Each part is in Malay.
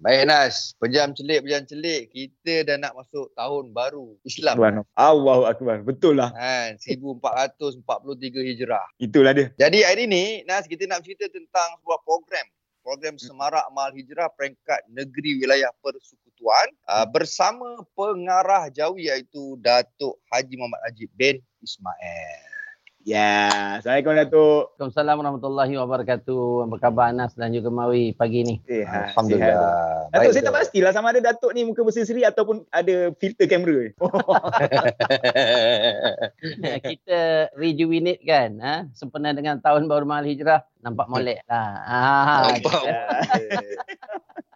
Baik Nas, pejam celik, pejam celik. Kita dah nak masuk tahun baru Islam. Tuan. Allahu Akbar. Betul lah. Kan, 1443 Hijrah. Itulah dia. Jadi hari ni, Nas, kita nak cerita tentang sebuah program. Program Semarak Mal Hijrah peringkat negeri wilayah persekutuan uh, bersama pengarah Jawi iaitu Datuk Haji Muhammad Ajib bin Ismail. Ya, Assalamualaikum Datuk. Waalaikumsalam warahmatullahi wabarakatuh. Apa khabar Anas dan juga Mawi pagi ni? Sihat. Alhamdulillah. sihat. Datuk, saya tak pastilah sama ada Datuk ni muka berseri ataupun ada filter kamera. kita rejuvenate kan, ha? sempena dengan tahun baru Mahal Hijrah, nampak molek lah. Ha, Nampak.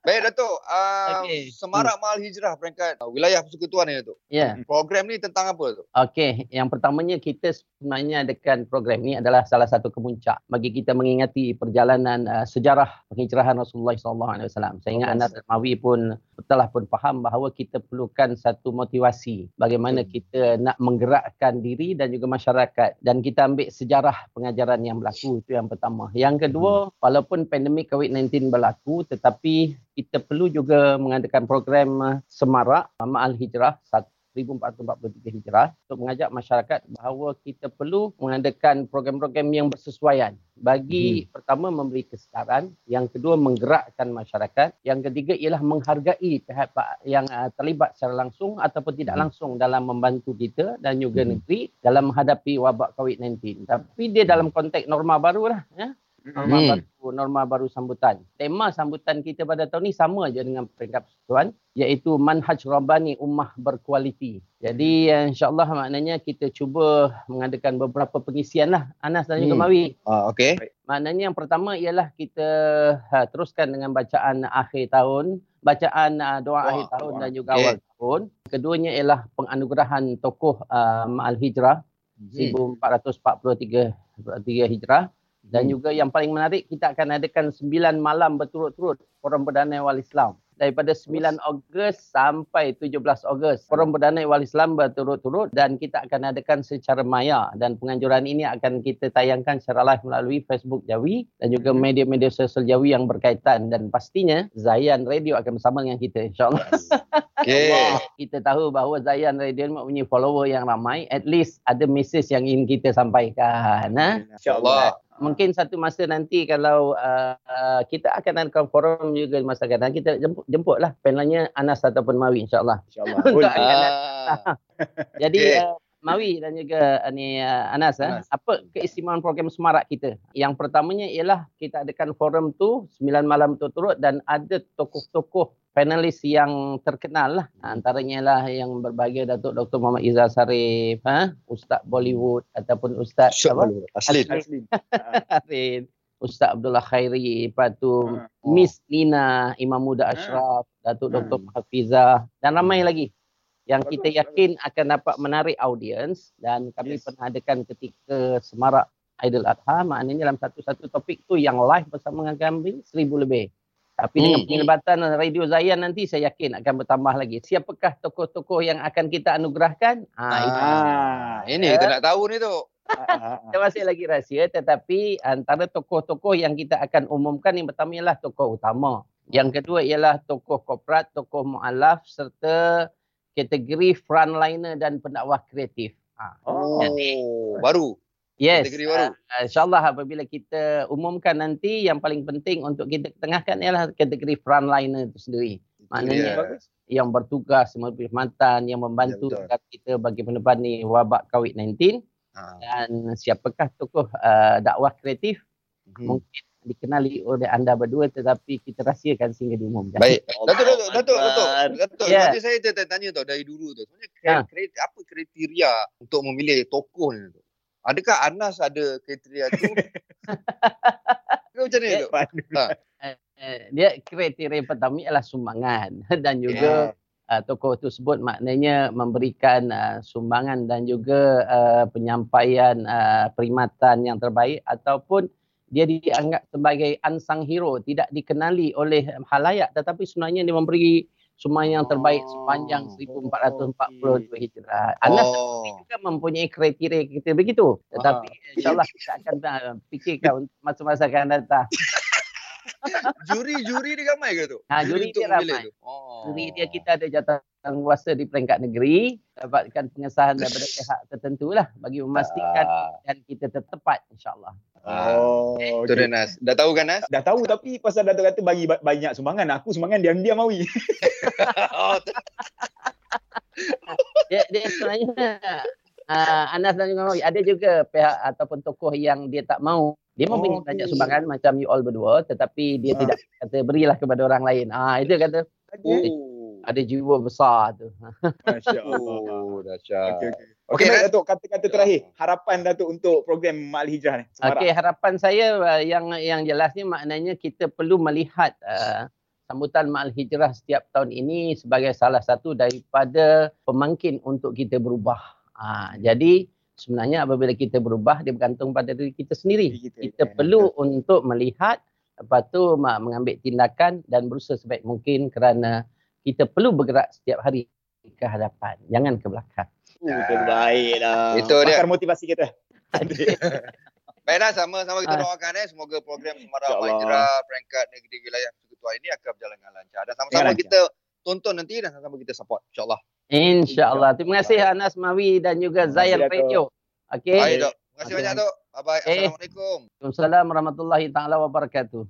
Baik Datuk, uh, Okey. Semarak Mal Hijrah peringkat uh, wilayah persekutuan ni Datuk. Ya, Program ni tentang apa Datuk? okey. Yang pertamanya kita sebenarnya adakan program ni adalah salah satu kemuncak bagi kita mengingati perjalanan uh, sejarah penghijrahan Rasulullah SAW. Saya ingat Anas dan Mawi pun telah pun faham bahawa kita perlukan satu motivasi bagaimana kita nak menggerakkan diri dan juga masyarakat. Dan kita ambil sejarah pengajaran yang berlaku itu yang pertama. Yang kedua, walaupun pandemik COVID-19 berlaku tetapi kita perlu juga mengadakan program uh, Semarak uh, Ma'al Hijrah 1443 Hijrah untuk mengajak masyarakat bahawa kita perlu mengadakan program-program yang bersesuaian bagi hmm. pertama memberi kesedaran, yang kedua menggerakkan masyarakat, yang ketiga ialah menghargai pihak yang uh, terlibat secara langsung ataupun tidak langsung dalam membantu kita dan juga Hmm. negeri dalam menghadapi wabak COVID-19. Tapi dia dalam konteks norma baru lah ya. Norma Hmm. baru, norma baru sambutan. Tema sambutan kita pada tahun ni sama je dengan peringkat persekutuan iaitu manhaj rabbani ummah berkualiti. Jadi eh, insyaAllah maknanya kita cuba mengadakan beberapa pengisian lah Anas dan juga Hmm. Mawi. Ah, okey. Maknanya yang pertama ialah kita ha, teruskan dengan bacaan akhir tahun, bacaan uh, doa Doa, akhir tahun doa. dan juga Okey. awal tahun. Keduanya ialah penganugerahan tokoh uh, Ma'al Hijrah Hmm. 1443 43 Hijrah dan Hmm. juga yang paling menarik kita akan adakan 9 malam berturut-turut Forum Perdana Wal Islam daripada 9 Ogos sampai 17 Ogos. Forum Perdana Wal Islam berturut-turut dan kita akan adakan secara maya dan penganjuran ini akan kita tayangkan secara live melalui Facebook Jawi dan juga media-media sosial Jawi yang berkaitan dan pastinya Zayan Radio akan bersama dengan kita insyaAllah. Okey. kita tahu bahawa Zayan Radio mempunyai follower yang ramai at least ada mesej yang ingin kita sampaikan. Ha? InsyaAllah. Mungkin satu masa nanti kalau uh, uh, kita akan adakan forum juga di masa akan kita jemput, jemputlah. Panelnya Anas ataupun Mawi insyaAllah. InsyaAllah. Untuk Ah, Jadi uh, Mawi dan juga uh, ni uh, Anas, Anas. uh, apa keistimewaan program Semarak kita? Yang pertamanya ialah kita adakan forum tu 9 malam turut-turut dan ada tokoh-tokoh panelis yang terkenal lah. Antaranya lah yang berbahagia Datuk Dr. Muhammad Izzah Sarif, ha? Ustaz Bollywood ataupun Ustaz Syok apa? dulu. Asli. Asli. Harin, Ustaz Abdullah Khairi, lepas tu Ah. Miss Nina, Imam Muda Ashraf, Datuk Dr. Hafizah dan ramai lagi yang kita yakin akan dapat menarik audiens dan kami Yes. pernah adakan ketika Semarak Aidil Adha maknanya dalam satu-satu topik tu yang live bersama dengan kami seribu lebih. Tapi dengan Hmm. penglibatan Radio Zayan nanti saya yakin akan bertambah lagi. Siapakah tokoh-tokoh yang akan kita anugerahkan? Ha, itu Ah, Ini kita nak tahu ni tu. Kita masih lagi rahsia tetapi antara tokoh-tokoh yang kita akan umumkan yang pertama ialah tokoh utama. Yang kedua ialah tokoh korporat, tokoh mualaf serta kategori frontliner dan pendakwah kreatif. Ha. Oh. Oh, baru. Yes. Kategori baru. Uh, InsyaAllah apabila kita umumkan nanti yang paling penting untuk kita ketengahkan ialah kategori frontliner itu sendiri. Maknanya Bagus. yang bertugas memberi perkhidmatan, yang membantu Ya, betul. agar kita bagi menebani wabak COVID-19 Ah. dan siapakah tokoh uh, dakwah kreatif Hmm. mungkin dikenali oleh anda berdua tetapi kita rahsiakan sehingga diumumkan. Baik. Datuk, Datuk, Datuk, Datuk. Datuk, Ya. nanti saya tertanya tau dari dulu tu. Sebenarnya Ha. kri- kri- apa kriteria untuk memilih tokoh ni tu? Adakah Anas ada kriteria tu? Ke macam ni tu? Eh, dia kriteria pertama ialah sumbangan dan juga uh, tokoh tersebut maknanya memberikan uh, sumbangan dan juga uh, penyampaian uh, perkhidmatan yang terbaik ataupun dia dianggap sebagai unsung hero tidak dikenali oleh halayak tetapi sebenarnya dia memberi sumbangan yang terbaik sepanjang Oh, 1442 Hijrah. Anas Oh. juga mempunyai kriteria kita begitu. Tetapi insyaAllah kita akan uh, fikirkan untuk masa-masa akan datang. Juri-juri dia ramai ke tu? Ha, juri dia ramai. tu? Oh. Juri dia kita ada jawatan kuasa di peringkat negeri dapatkan pengesahan daripada pihak tertentu lah bagi memastikan Ah, dan kita tepat insyaAllah. ah. Oh, Itu dia okay. Nas. Dah tahu kan Nas? Dah tahu tapi pasal Datuk kata bagi ba- banyak sumbangan. Aku sumbangan diam-diam Mawi. oh, Dia, dia sebenarnya uh, Anas dan juga Mawi, ada juga pihak ataupun tokoh yang dia tak mau dia mau Oh, banyak sumbangan macam you all berdua tetapi dia Ah. tidak kata berilah kepada orang lain. Ah itu kata Oh. ada jiwa besar tu. Masya-Allah. Oh, dahsyat. Okey okey. Okey, baik, Nas. Datuk, kata-kata terakhir. Harapan Datuk untuk program Mak Hijrah ni. Okey, harapan saya uh, yang yang jelasnya maknanya kita perlu melihat uh, sambutan Ma'al Hijrah setiap tahun ini sebagai salah satu daripada pemangkin untuk kita berubah. Uh, jadi sebenarnya apabila kita berubah dia bergantung pada diri kita sendiri. Diri kita, Kita kan. perlu untuk melihat lepas tu mengambil tindakan dan berusaha sebaik mungkin kerana kita perlu bergerak setiap hari ke hadapan, jangan ke belakang. Uh, terbaik lah. Itu dia. Pakar motivasi kita. Baik Nas, sama-sama kita Ah. doakan eh. Semoga program InsyaAllah. Mahijrah peringkat negeri wilayah Persekutuan ini akan berjalan dengan lancar. Dan sama-sama lancar. kita tonton nanti dan sama-sama kita support. InsyaAllah. InsyaAllah. Terima kasih Anas Mawi dan juga Zayan. Radio. Okey. Baik, Dok. Terima kasih banyak, Dok. Bye-bye. Eh. Assalamualaikum. Waalaikumsalam warahmatullahi taala wabarakatuh.